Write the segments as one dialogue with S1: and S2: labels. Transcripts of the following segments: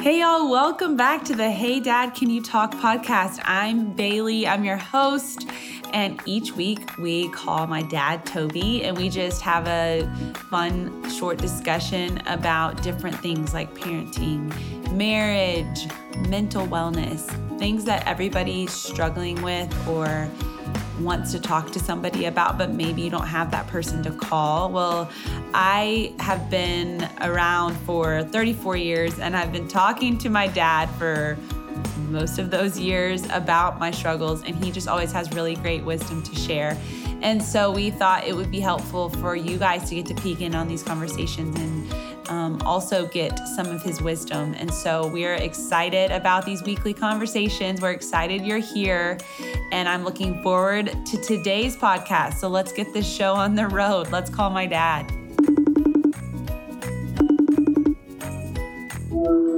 S1: Hey, y'all, welcome back to the Hey Dad, Can You Talk podcast. I'm Bailey, I'm your host. And each week we call my dad Toby and we just have a fun, short discussion about different things like parenting, marriage, mental wellness, things that everybody's struggling with or wants to talk to somebody about, but maybe you don't have that person to call. Well, I have been around for 34 years and I've been talking to my dad for most of those years about my struggles, and he just always has really great wisdom to share. And so we thought it would be helpful for you guys to get to peek in on these conversations and um, also get some of his wisdom. And so we're excited about these weekly conversations. We're excited you're here, and I'm looking forward to today's podcast. So let's get this show on the road. Let's call my dad.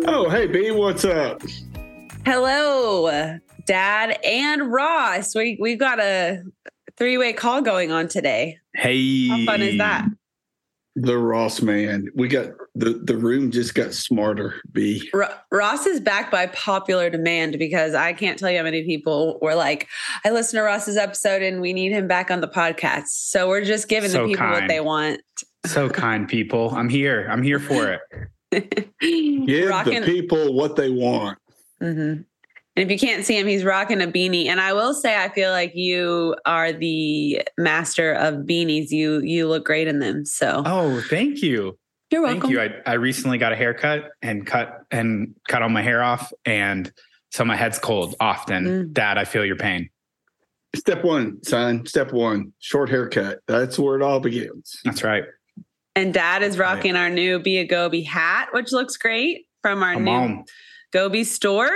S2: Oh, hey, B, what's up?
S1: Hello, Dad and Ross. We we got a three way call going on today.
S3: Hey,
S1: how fun is that?
S2: The Ross man. We got the the room just got smarter. B.
S1: R- Ross is back by popular demand because I can't tell you how many people were like, I listened to Ross's episode and we need him back on the podcast. So we're just giving so the people kind. what they want.
S3: So kind people. I'm here. I'm here for
S2: it. Give rocking. the people what they want.
S1: Mm-hmm. And if you can't see him, he's rocking a beanie. And I will say, I feel like you are the master of beanies. You you look great in them. So
S3: oh, thank you.
S1: You're welcome.
S3: Thank you. I, I recently got a haircut and cut and cut all my hair off, and so my head's cold often. Mm. Dad, I feel your pain.
S2: Step one, son. Step one, short haircut. That's where it all begins.
S3: That's right.
S1: And Dad is rocking right. our new Be a Goby hat, which looks great from our Come new on. Goby store.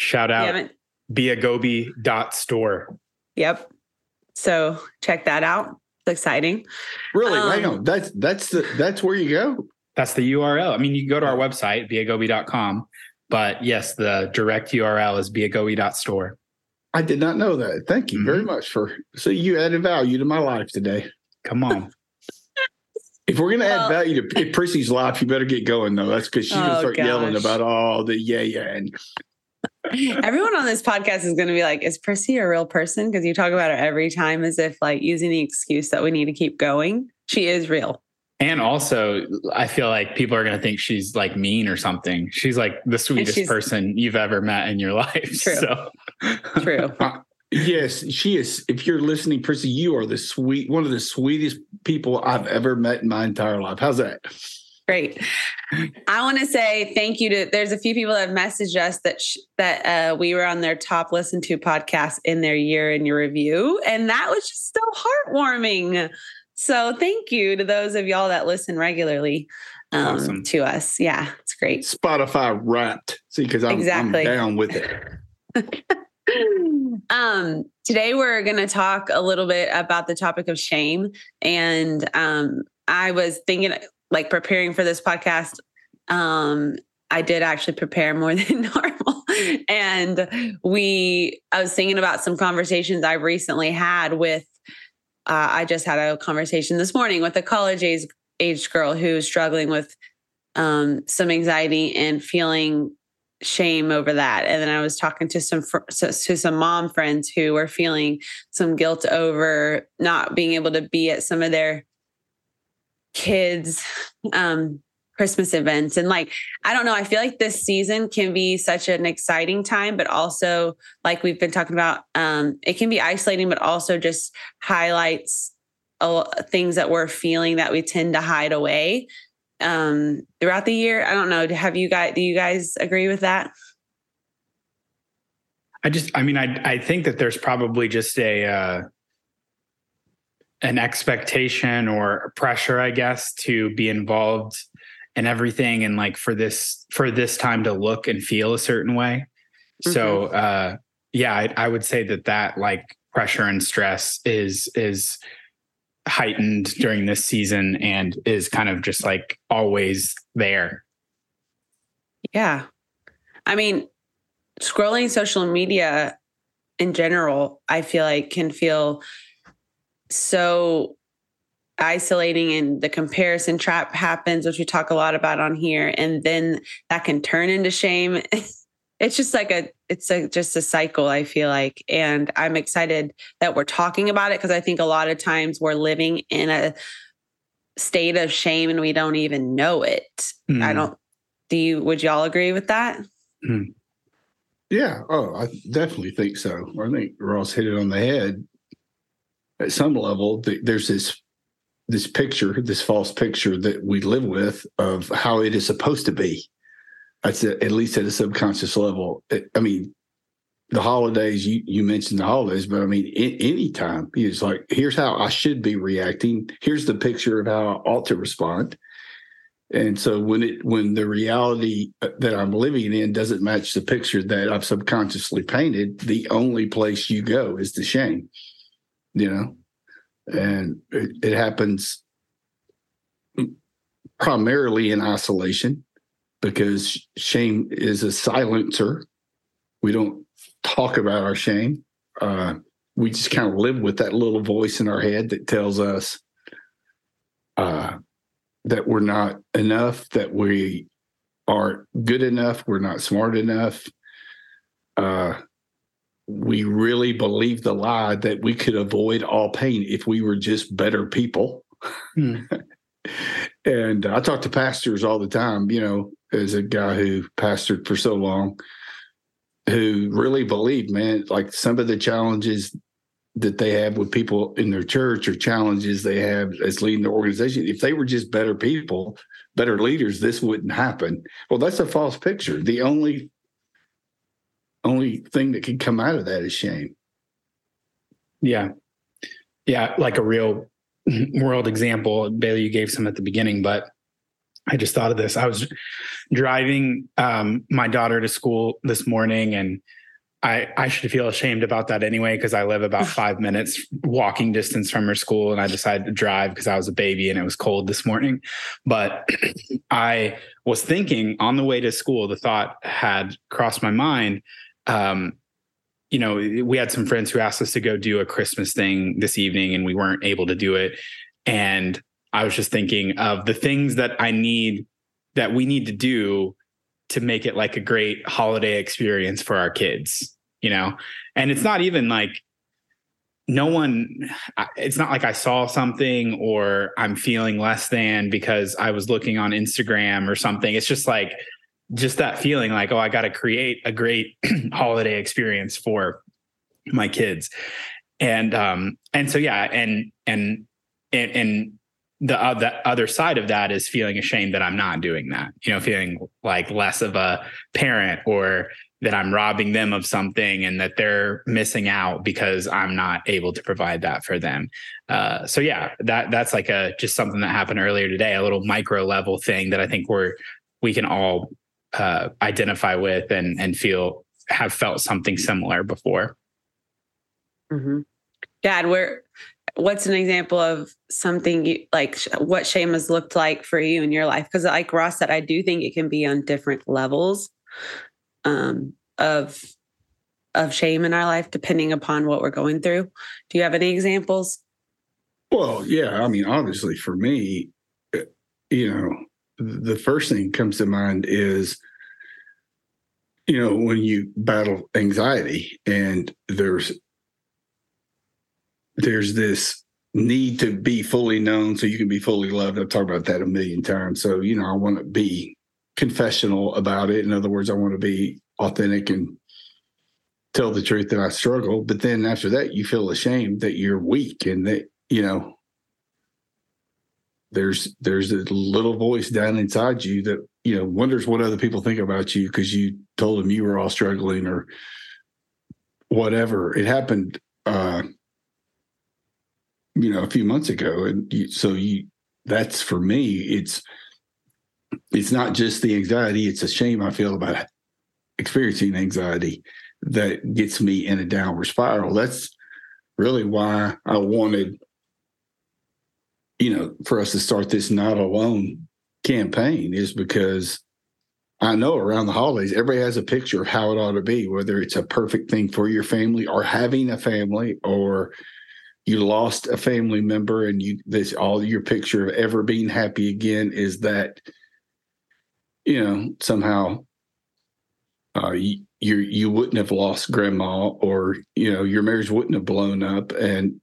S3: Shout out be dot store.
S1: Yep. So check that out. It's exciting.
S2: Really? Um, hang on. That's that's the that's where you go.
S3: That's the URL. I mean, you can go to our website, beagoby.com, but yes, the direct URL is dot store.
S2: I did not know that. Thank you mm-hmm. very much for so you added value to my life today.
S3: Come on.
S2: If we're gonna well, add value to Prissy's life, you better get going though. That's because she's gonna oh, start gosh. yelling about all the yeah yeah and
S1: Everyone on this podcast is going to be like, is Prissy a real person? Because you talk about her every time as if like using the excuse that we need to keep going. She is real.
S3: And also, I feel like people are going to think she's like mean or something. She's like the sweetest person you've ever met in your life.
S1: True. So. True.
S2: Yes, she is. If you're listening, Prissy, you are the sweet, one of the sweetest people I've ever met in my entire life. How's that?
S1: Great. I want to say thank you to. There's a few people that have messaged us that sh- that uh, we were on their top listened to podcast in their year in your review, and that was just so heartwarming. So thank you to those of y'all that listen regularly um, awesome. to us. Yeah, it's great.
S2: Spotify wrapped. See, because I'm, exactly. I'm down with it.
S1: um, today we're going to talk a little bit about the topic of shame, and um, I was thinking like preparing for this podcast, um, I did actually prepare more than normal. and we, I was thinking about some conversations I recently had with, uh, I just had a conversation this morning with a college age, age girl who's struggling with um, some anxiety and feeling shame over that. And then I was talking to some fr- to some mom friends who were feeling some guilt over not being able to be at some of their kids um Christmas events. And like, I don't know, I feel like this season can be such an exciting time, but also, like we've been talking about, um, it can be isolating, but also just highlights uh, things that we're feeling that we tend to hide away um, throughout the year. I don't know. Have you guys, do you guys agree with that?
S3: I just, I mean, I, I think that there's probably just a, uh, an expectation or pressure, I guess, to be involved in everything and like for this for this time to look and feel a certain way. Mm-hmm. So uh yeah, I, I would say that that like pressure and stress is is heightened during this season and is kind of just like always there.
S1: Yeah. I mean, scrolling social media in general, I feel like can feel so isolating and the comparison trap happens, which we talk a lot about on here, and then that can turn into shame. it's just like a it's a just a cycle i feel like and i'm excited that we're talking about it because i think a lot of times we're living in a state of shame and we don't even know it mm. i don't do you would y'all agree with that
S2: mm. yeah oh i definitely think so i think ross hit it on the head at some level there's this this picture this false picture that we live with of how it is supposed to be that's at least at a subconscious level. I mean, the holidays you you mentioned the holidays, but I mean, any time it's like here's how I should be reacting. Here's the picture of how I ought to respond. And so when it when the reality uh, that I'm living in doesn't match the picture that I've subconsciously painted, the only place you go is the shame. You know, and it, it happens primarily in isolation because shame is a silencer. We don't talk about our shame. Uh, we just kind of live with that little voice in our head that tells us uh, that we're not enough, that we aren't good enough, we're not smart enough. Uh, we really believe the lie that we could avoid all pain if we were just better people. Hmm. and I talk to pastors all the time, you know, as a guy who pastored for so long, who really believe, man, like some of the challenges that they have with people in their church or challenges they have as leading the organization, if they were just better people, better leaders, this wouldn't happen. Well, that's a false picture. The only only thing that could come out of that is shame.
S3: Yeah. Yeah, like a real world example. Bailey, you gave some at the beginning, but I just thought of this. I was driving um, my daughter to school this morning, and I I should feel ashamed about that anyway because I live about five minutes walking distance from her school, and I decided to drive because I was a baby and it was cold this morning. But I was thinking on the way to school, the thought had crossed my mind. Um, you know, we had some friends who asked us to go do a Christmas thing this evening, and we weren't able to do it. And I was just thinking of the things that I need that we need to do to make it like a great holiday experience for our kids, you know? And it's not even like no one it's not like I saw something or I'm feeling less than because I was looking on Instagram or something. It's just like just that feeling like, oh, I got to create a great holiday experience for my kids. And um and so yeah, and and and, and the, uh, the other side of that is feeling ashamed that I'm not doing that, you know, feeling like less of a parent or that I'm robbing them of something and that they're missing out because I'm not able to provide that for them. Uh, so yeah, that that's like a just something that happened earlier today, a little micro level thing that I think we're we can all uh, identify with and and feel have felt something similar before.
S1: Mm-hmm. Dad, where what's an example of something you like what shame has looked like for you in your life because like ross said i do think it can be on different levels um, of of shame in our life depending upon what we're going through do you have any examples
S2: well yeah i mean obviously for me eh, you know the first thing comes to mind is you know when you battle anxiety and there's there's this need to be fully known so you can be fully loved. I've talked about that a million times. So, you know, I want to be confessional about it. In other words, I want to be authentic and tell the truth that I struggle. But then after that, you feel ashamed that you're weak and that, you know, there's there's a little voice down inside you that you know wonders what other people think about you because you told them you were all struggling or whatever it happened uh you know, a few months ago. And you, so you, that's for me, it's, it's not just the anxiety, it's a shame I feel about experiencing anxiety that gets me in a downward spiral. That's really why I wanted, you know, for us to start this not alone campaign is because I know around the holidays, everybody has a picture of how it ought to be, whether it's a perfect thing for your family or having a family or you lost a family member and you this all your picture of ever being happy again is that you know somehow uh you you, you wouldn't have lost grandma or you know your marriage wouldn't have blown up and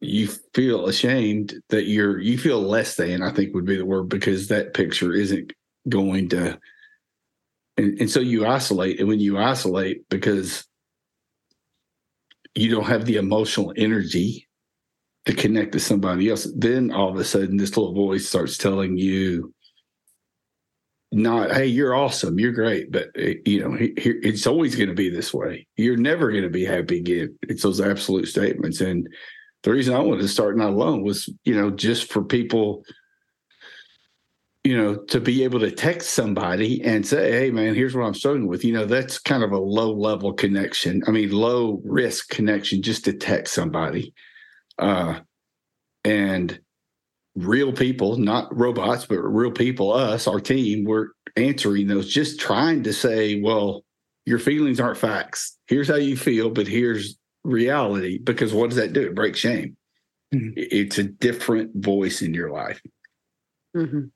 S2: you feel ashamed that you're you feel less than i think would be the word because that picture isn't going to and, and so you isolate and when you isolate because you don't have the emotional energy to connect to somebody else, then all of a sudden this little voice starts telling you, not, hey, you're awesome, you're great, but it, you know, it's always going to be this way. You're never going to be happy again. It's those absolute statements. And the reason I wanted to start not alone was, you know, just for people you know, to be able to text somebody and say, hey, man, here's what I'm struggling with, you know, that's kind of a low level connection. I mean, low risk connection just to text somebody. Uh, and real people, not robots, but real people, us, our team, we're answering those, just trying to say, well, your feelings aren't facts. Here's how you feel, but here's reality. Because what does that do? It breaks shame. Mm-hmm. It's a different voice in your life.
S1: Mm-hmm.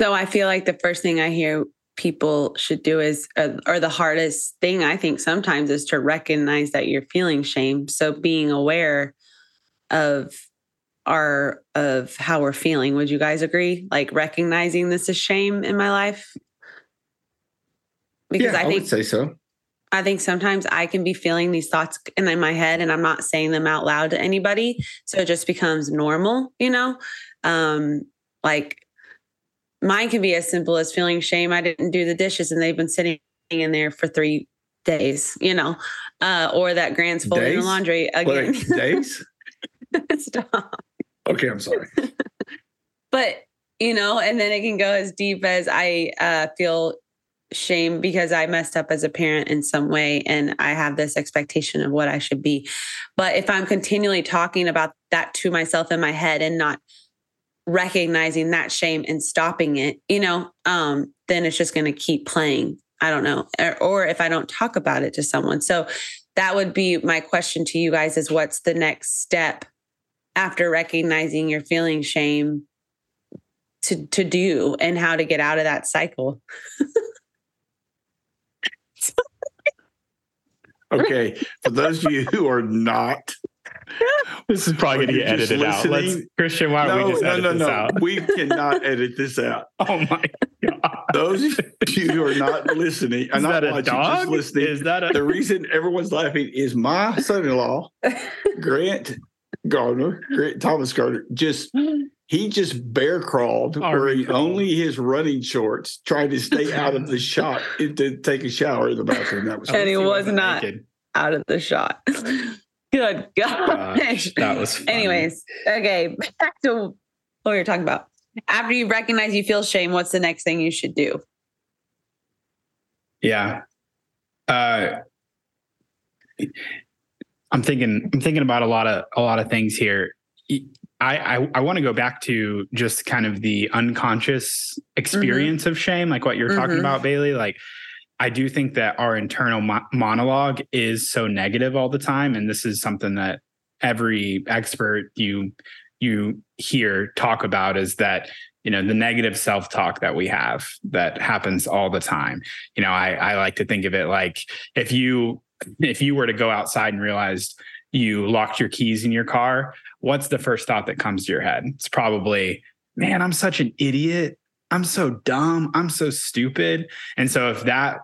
S1: So I feel like the first thing I hear people should do is, uh, or the hardest thing I think sometimes is to recognize that you're feeling shame. So being aware of our of how we're feeling. Would you guys agree? Like recognizing this is shame in my life?
S2: Because yeah, I, I think, would say so.
S1: I think sometimes I can be feeling these thoughts in my head and I'm not saying them out loud to anybody. So it just becomes normal, you know? Um, like mine can be as simple as feeling shame I didn't do the dishes and they've been sitting in there for three days, you know, uh, or that Grant's folding days? the laundry again.
S2: Like days?
S1: Stop.
S2: Okay, I'm sorry.
S1: but you know, and then it can go as deep as I uh, feel shame because I messed up as a parent in some way and I have this expectation of what I should be. But if I'm continually talking about that to myself in my head and not recognizing that shame and stopping it, you know, um, then it's just going to keep playing. I don't know. Or, or if I don't talk about it to someone. So that would be my question to you guys is what's the next step after recognizing you're feeling shame to to do and how to get out of that cycle?
S2: okay, for those of you who are not
S3: this is probably going to get edited out. Let's, Christian, why don't no, we just edit no, no, this no. out?
S2: we cannot edit this out.
S3: Oh my god!
S2: Those of you who are not listening,
S3: is
S2: not
S3: that a dog?
S2: Just listening.
S3: Is that a...
S2: the reason everyone's laughing? Is my son-in-law Grant Gardner, Thomas Gardner, just he just bear crawled wearing only his running shorts, trying to stay out of the shot to take a shower in the bathroom. That was
S1: and he was not naked. out of the shot. Good gosh.
S3: that was funny.
S1: Anyways, okay, back to what we were talking about. After you recognize you feel shame, what's the next thing you should do?
S3: Yeah. Uh I'm thinking I'm thinking about a lot of a lot of things here. I I, I want to go back to just kind of the unconscious experience mm-hmm. of shame, like what you're mm-hmm. talking about, Bailey. Like I do think that our internal mo- monologue is so negative all the time, and this is something that every expert you you hear talk about is that you know the negative self-talk that we have that happens all the time you know i i like to think of it like if you if you were to go outside and realized you locked your keys in your car what's the first thought that comes to your head? It's probably man i'm such an idiot. I'm so dumb. I'm so stupid. And so if that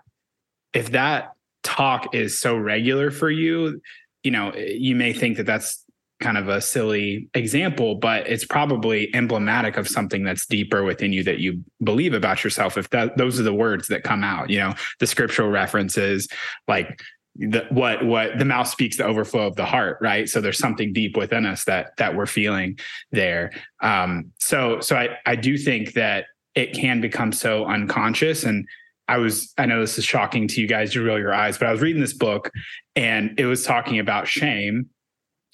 S3: if that talk is so regular for you, you know, you may think that that's kind of a silly example, but it's probably emblematic of something that's deeper within you that you believe about yourself. If that those are the words that come out, you know, the scriptural references, like the, what what the mouth speaks the overflow of the heart, right? So there's something deep within us that that we're feeling there. Um, so so I I do think that it can become so unconscious and I was, I know this is shocking to you guys, you roll your eyes, but I was reading this book and it was talking about shame.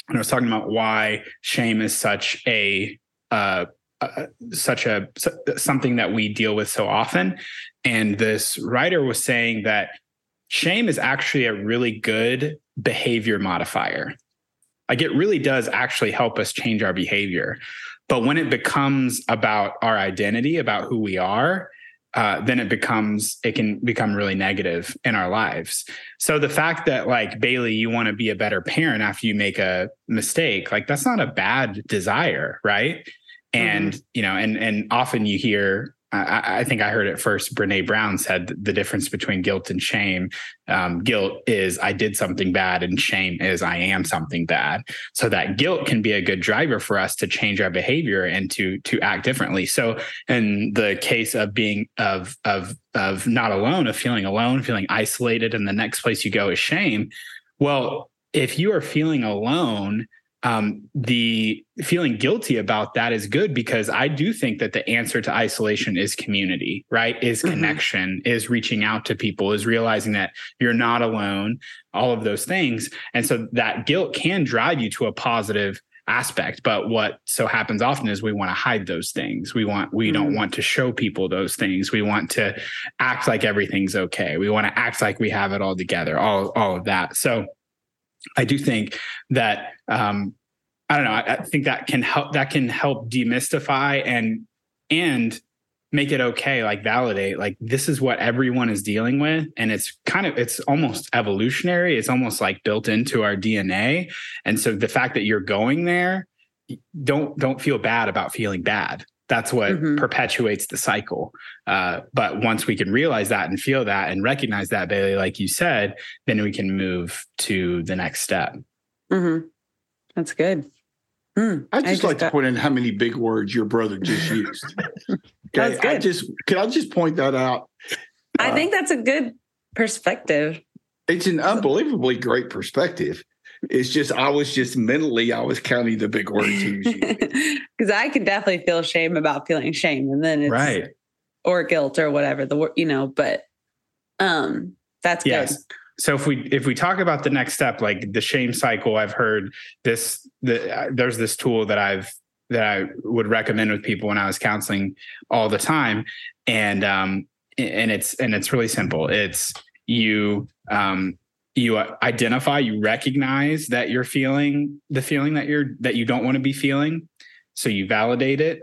S3: And I was talking about why shame is such a, uh, uh, such a something that we deal with so often. And this writer was saying that shame is actually a really good behavior modifier. Like it really does actually help us change our behavior. But when it becomes about our identity, about who we are, uh, then it becomes it can become really negative in our lives. So the fact that like Bailey, you want to be a better parent after you make a mistake, like that's not a bad desire, right? And mm-hmm. you know, and and often you hear I, I, think I heard it first. Brene Brown said the difference between guilt and shame. Um, guilt is I did something bad, and shame is I am something bad. So that guilt can be a good driver for us to change our behavior and to to act differently. So in the case of being of of of not alone, of feeling alone, feeling isolated, and the next place you go is shame. Well, if you are feeling alone, um, the feeling guilty about that is good because I do think that the answer to isolation is community, right? Is mm-hmm. connection, is reaching out to people, is realizing that you're not alone, all of those things. And so that guilt can drive you to a positive aspect but what so happens often is we want to hide those things we want we mm-hmm. don't want to show people those things we want to act like everything's okay we want to act like we have it all together all all of that so I do think that um, I don't know. I, I, think that can help. That can help demystify and and make it okay. Like validate. Like this is what everyone is dealing with, and it's kind of it's almost evolutionary. It's almost like built into our DNA. And so the fact that you're going there, don't don't feel bad about feeling bad. That's what mm-hmm. perpetuates the cycle. Uh, but once we can realize that and feel that and recognize that, Bailey, like you said, then we can move to the next step.
S1: Mm-hmm. That's good.
S2: Mm, I just I just like got... to point out how many big words your brother just used. okay, I just can I just point that out.
S1: I uh, think that's a good perspective.
S2: It's an unbelievably great perspective. It's just I was just mentally I was counting the big words he was using
S1: because I can definitely feel shame about feeling shame, and then it's
S3: right
S1: or guilt or whatever the word you know. But um, that's yes. good.
S3: So if we if we talk about the next step, like the shame cycle, I've heard this. The, uh, there's this tool that I've that I would recommend with people when I was counseling all the time, and um, and it's and it's really simple. It's you um, you identify you recognize that you're feeling the feeling that you're that you don't want to be feeling. So you validate it.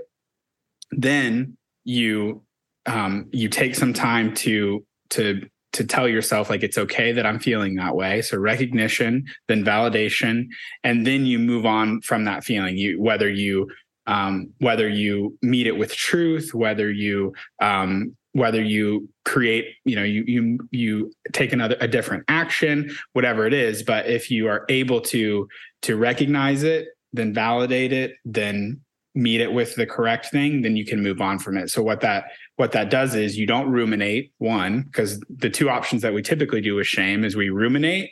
S3: Then you um, you take some time to to to tell yourself like it's okay that i'm feeling that way. So recognition then validation and then you move on from that feeling. You whether you um, whether you meet it with truth whether you um, whether you create you know you you you take another a different action whatever it is but if you are able to to recognize it then validate it then meet it with the correct thing then you can move on from it. So what that what that does is you don't ruminate one because the two options that we typically do with shame is we ruminate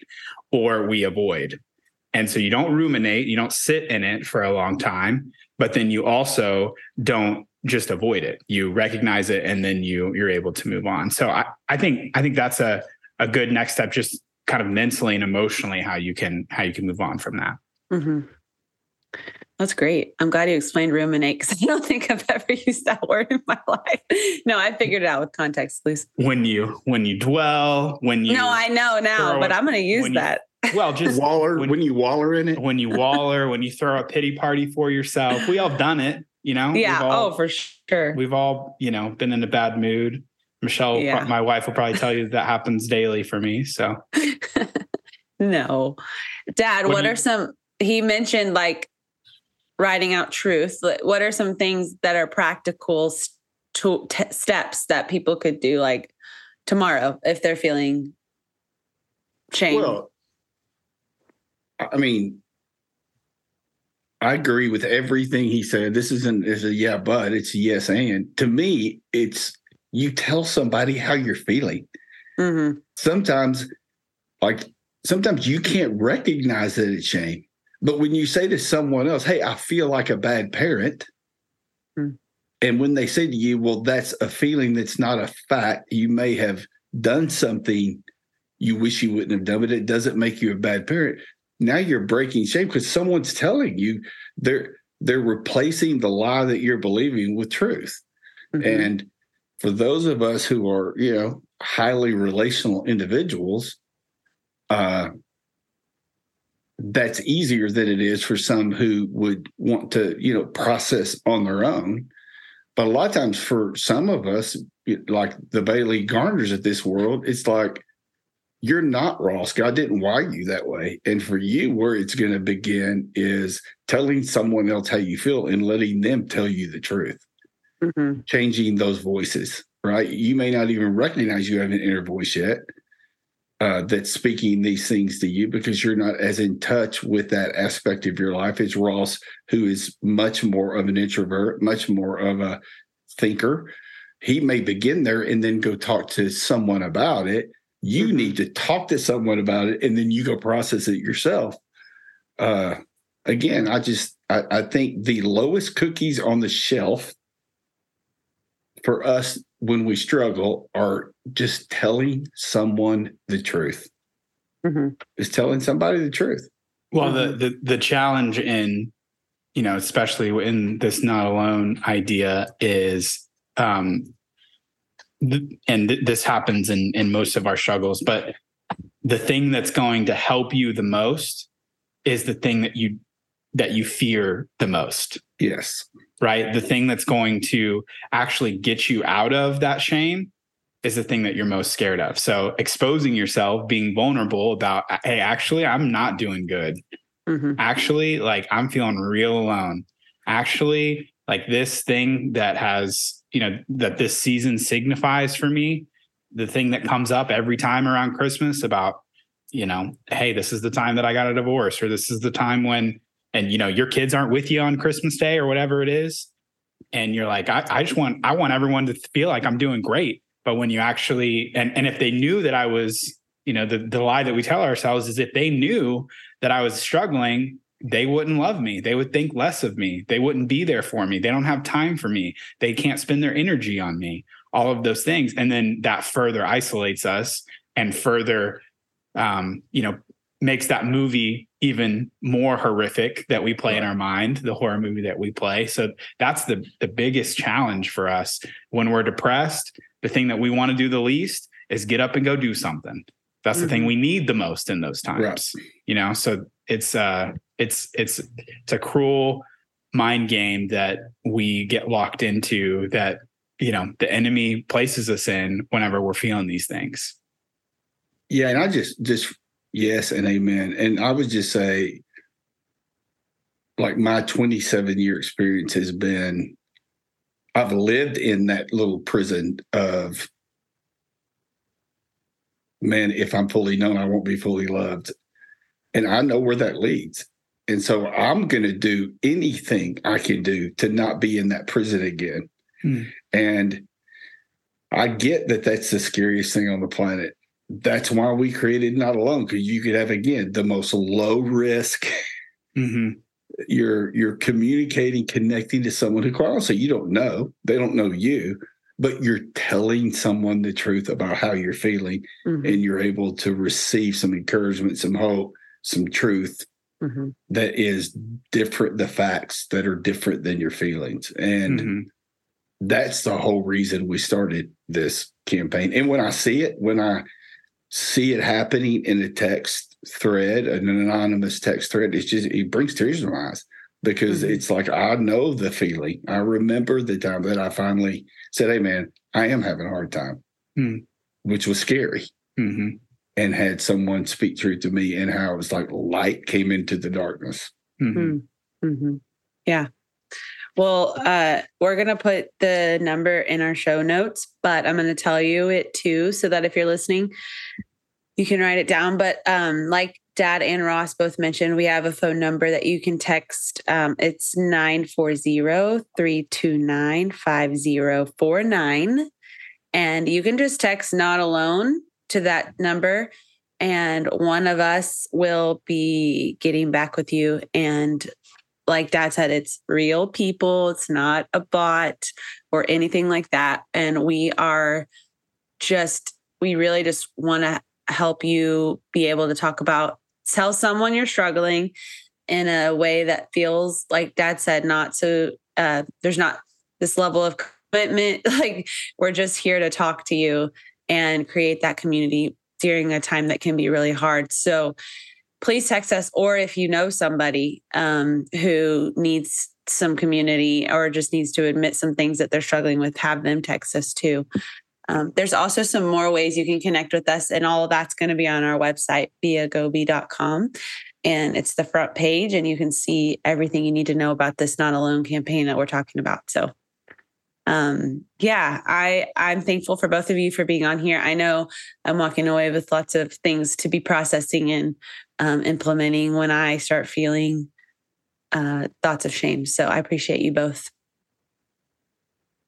S3: or we avoid. And so you don't ruminate you don't sit in it for a long time but then you also don't just avoid it. You recognize it and then you you're able to move on. So I, I think I think that's a a good next step, just kind of mentally and emotionally how you can how you can move on from that.
S1: Mm-hmm. That's great. I'm glad you explained ruminate because I don't think I've ever used that word in my life. No, I figured it out with context, please.
S3: When you when you dwell, when you
S1: No, I know now, but I'm going to use that.
S3: well, just
S2: waller when, when, you waller in it.
S3: When you waller, when you throw a pity party for yourself. We all done it you know
S1: yeah oh, all, oh for sure.
S3: we've all you know been in a bad mood. Michelle yeah. my wife will probably tell you that happens daily for me so.
S1: No. Dad what, what are you, some he mentioned like writing out truth what are some things that are practical st- t- steps that people could do like tomorrow if they're feeling shame? Well
S2: i mean I agree with everything he said. This isn't is a yeah, but it's a yes and. To me, it's you tell somebody how you're feeling. Mm-hmm. Sometimes, like sometimes you can't recognize that it's shame. But when you say to someone else, "Hey, I feel like a bad parent," mm. and when they say to you, "Well, that's a feeling that's not a fact," you may have done something you wish you wouldn't have done, but it doesn't make you a bad parent now you're breaking shame because someone's telling you they're they're replacing the lie that you're believing with truth mm-hmm. and for those of us who are you know highly relational individuals uh that's easier than it is for some who would want to, you know, process on their own. But a lot of times for some of us, like the Bailey Gardners of this world, it's like, you're not Ross. God didn't wire you that way. And for you, where it's going to begin is telling someone else how you feel and letting them tell you the truth, mm-hmm. changing those voices, right? You may not even recognize you have an inner voice yet uh, that's speaking these things to you because you're not as in touch with that aspect of your life as Ross, who is much more of an introvert, much more of a thinker. He may begin there and then go talk to someone about it you mm-hmm. need to talk to someone about it and then you go process it yourself. Uh, again, I just I, I think the lowest cookies on the shelf for us when we struggle are just telling someone the truth. Mm-hmm. Is telling somebody the truth.
S3: Well, the, mm-hmm. the the challenge in you know, especially in this not alone idea is um and th- this happens in in most of our struggles but the thing that's going to help you the most is the thing that you that you fear the most.
S2: Yes.
S3: Right? The thing that's going to actually get you out of that shame is the thing that you're most scared of. So exposing yourself being vulnerable about hey actually i'm not doing good. Mm-hmm. actually like i'm feeling real alone. Actually like this thing that has you know that this season signifies for me the thing that comes up every time around christmas about you know hey this is the time that i got a divorce or this is the time when and you know your kids aren't with you on christmas day or whatever it is. And you're like I, I just want i want everyone to feel like i'm doing great. But when you actually and and if they knew that i was you know the, the lie that we tell ourselves is if they knew that i was struggling they wouldn't love me. They would think less of me. They wouldn't be there for me. They don't have time for me. They can't spend their energy on me. All of those things. And then that further isolates us and further, um, you know, makes that movie even more horrific that we play right. in our mind, the horror movie that we play. So that's the the biggest challenge for us when we're depressed. The thing that we want to do the least is get up and go do something. That's mm-hmm. the thing mm-hmm. we need the most in those times. Right. You know, so it's uh it's it's it's a cruel mind game that we get locked into that you know the enemy places us in whenever we're feeling these things.
S2: Yeah and i just just yes and amen. And i would just say like my 27 year experience has been i've lived in that little prison of man if i'm fully known i won't be fully loved. And i know where that leads and so I'm going to do anything I can do to not be in that prison again. Hmm. And I get that that's the scariest thing on the planet. That's why we created Not Alone, because you could have, again, the most low risk. Mm-hmm. You're you're communicating, connecting to someone who quite honestly you don't know. They don't know you, but you're telling someone the truth about how you're feeling, mm-hmm. and you're able to receive some encouragement, some hope, some truth mm-hmm. that is different, the facts that are different than your feelings. And mm-hmm. that's the whole reason we started this campaign. And when I see it, when I see it happening in a text thread, an anonymous text thread, it's just, it brings tears to my eyes because mm-hmm. it's like, I know the feeling. I remember the time that I finally said, Hey, man, I am having a hard time, mm. which was scary. Mm-hmm and had someone speak through to me and how it was like light came into the darkness.
S1: Mm-hmm. Hmm. Mm-hmm. Yeah. Well, uh, we're going to put the number in our show notes, but I'm going to tell you it too, so that if you're listening, you can write it down. But um, like Dad and Ross both mentioned, we have a phone number that you can text. Um, it's 940 329 5049. And you can just text not alone to that number and one of us will be getting back with you. And like dad said it's real people. It's not a bot or anything like that. And we are just we really just want to help you be able to talk about tell someone you're struggling in a way that feels like dad said not so uh, there's not this level of commitment. Like we're just here to talk to you and create that community during a time that can be really hard. So please text us. Or if you know somebody um, who needs some community or just needs to admit some things that they're struggling with, have them text us too. Um, there's also some more ways you can connect with us, and all of that's going to be on our website, beagoby.com. And it's the front page, and you can see everything you need to know about this Not Alone campaign that we're talking about. So, um, yeah, I I'm thankful for both of you for being on here. I know I'm walking away with lots of things to be processing and um, implementing when I start feeling uh, thoughts of shame. So I appreciate you both.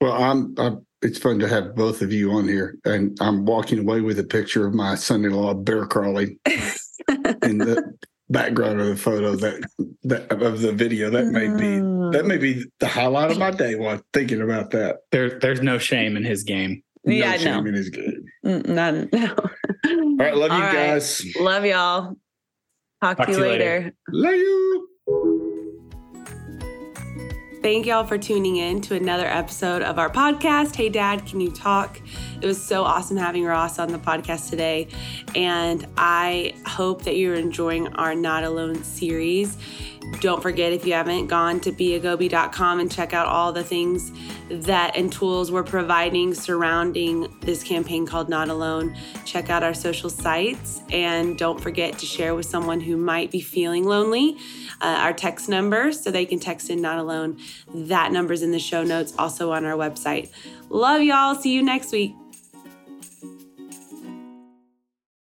S2: Well, I'm, I'm, It's fun to have both of you on here, and I'm walking away with a picture of my son-in-law bear crawling in the background of the photo that, that of the video. That may be that may be the highlight of my day while thinking about that.
S3: There, there's no shame in his game.
S2: No
S1: yeah,
S2: shame
S1: no,
S2: in his game.
S1: Mm, none. No.
S2: All right, love you
S1: All right.
S2: guys.
S1: Love y'all. Talk, to you later.
S2: Love you.
S1: Thank y'all for tuning in to another episode of our podcast. Hey, Dad, can you talk? It was so awesome having Ross on the podcast today. And I hope that you're enjoying our Not Alone series. Don't forget, if you haven't gone to beagoby.com and check out all the things that and tools we're providing surrounding this campaign called Not Alone, check out our social sites. And don't forget to share with someone who might be feeling lonely uh, our text number so they can text in Not Alone. That number's in the show notes, also on our website. Love y'all. See you next week.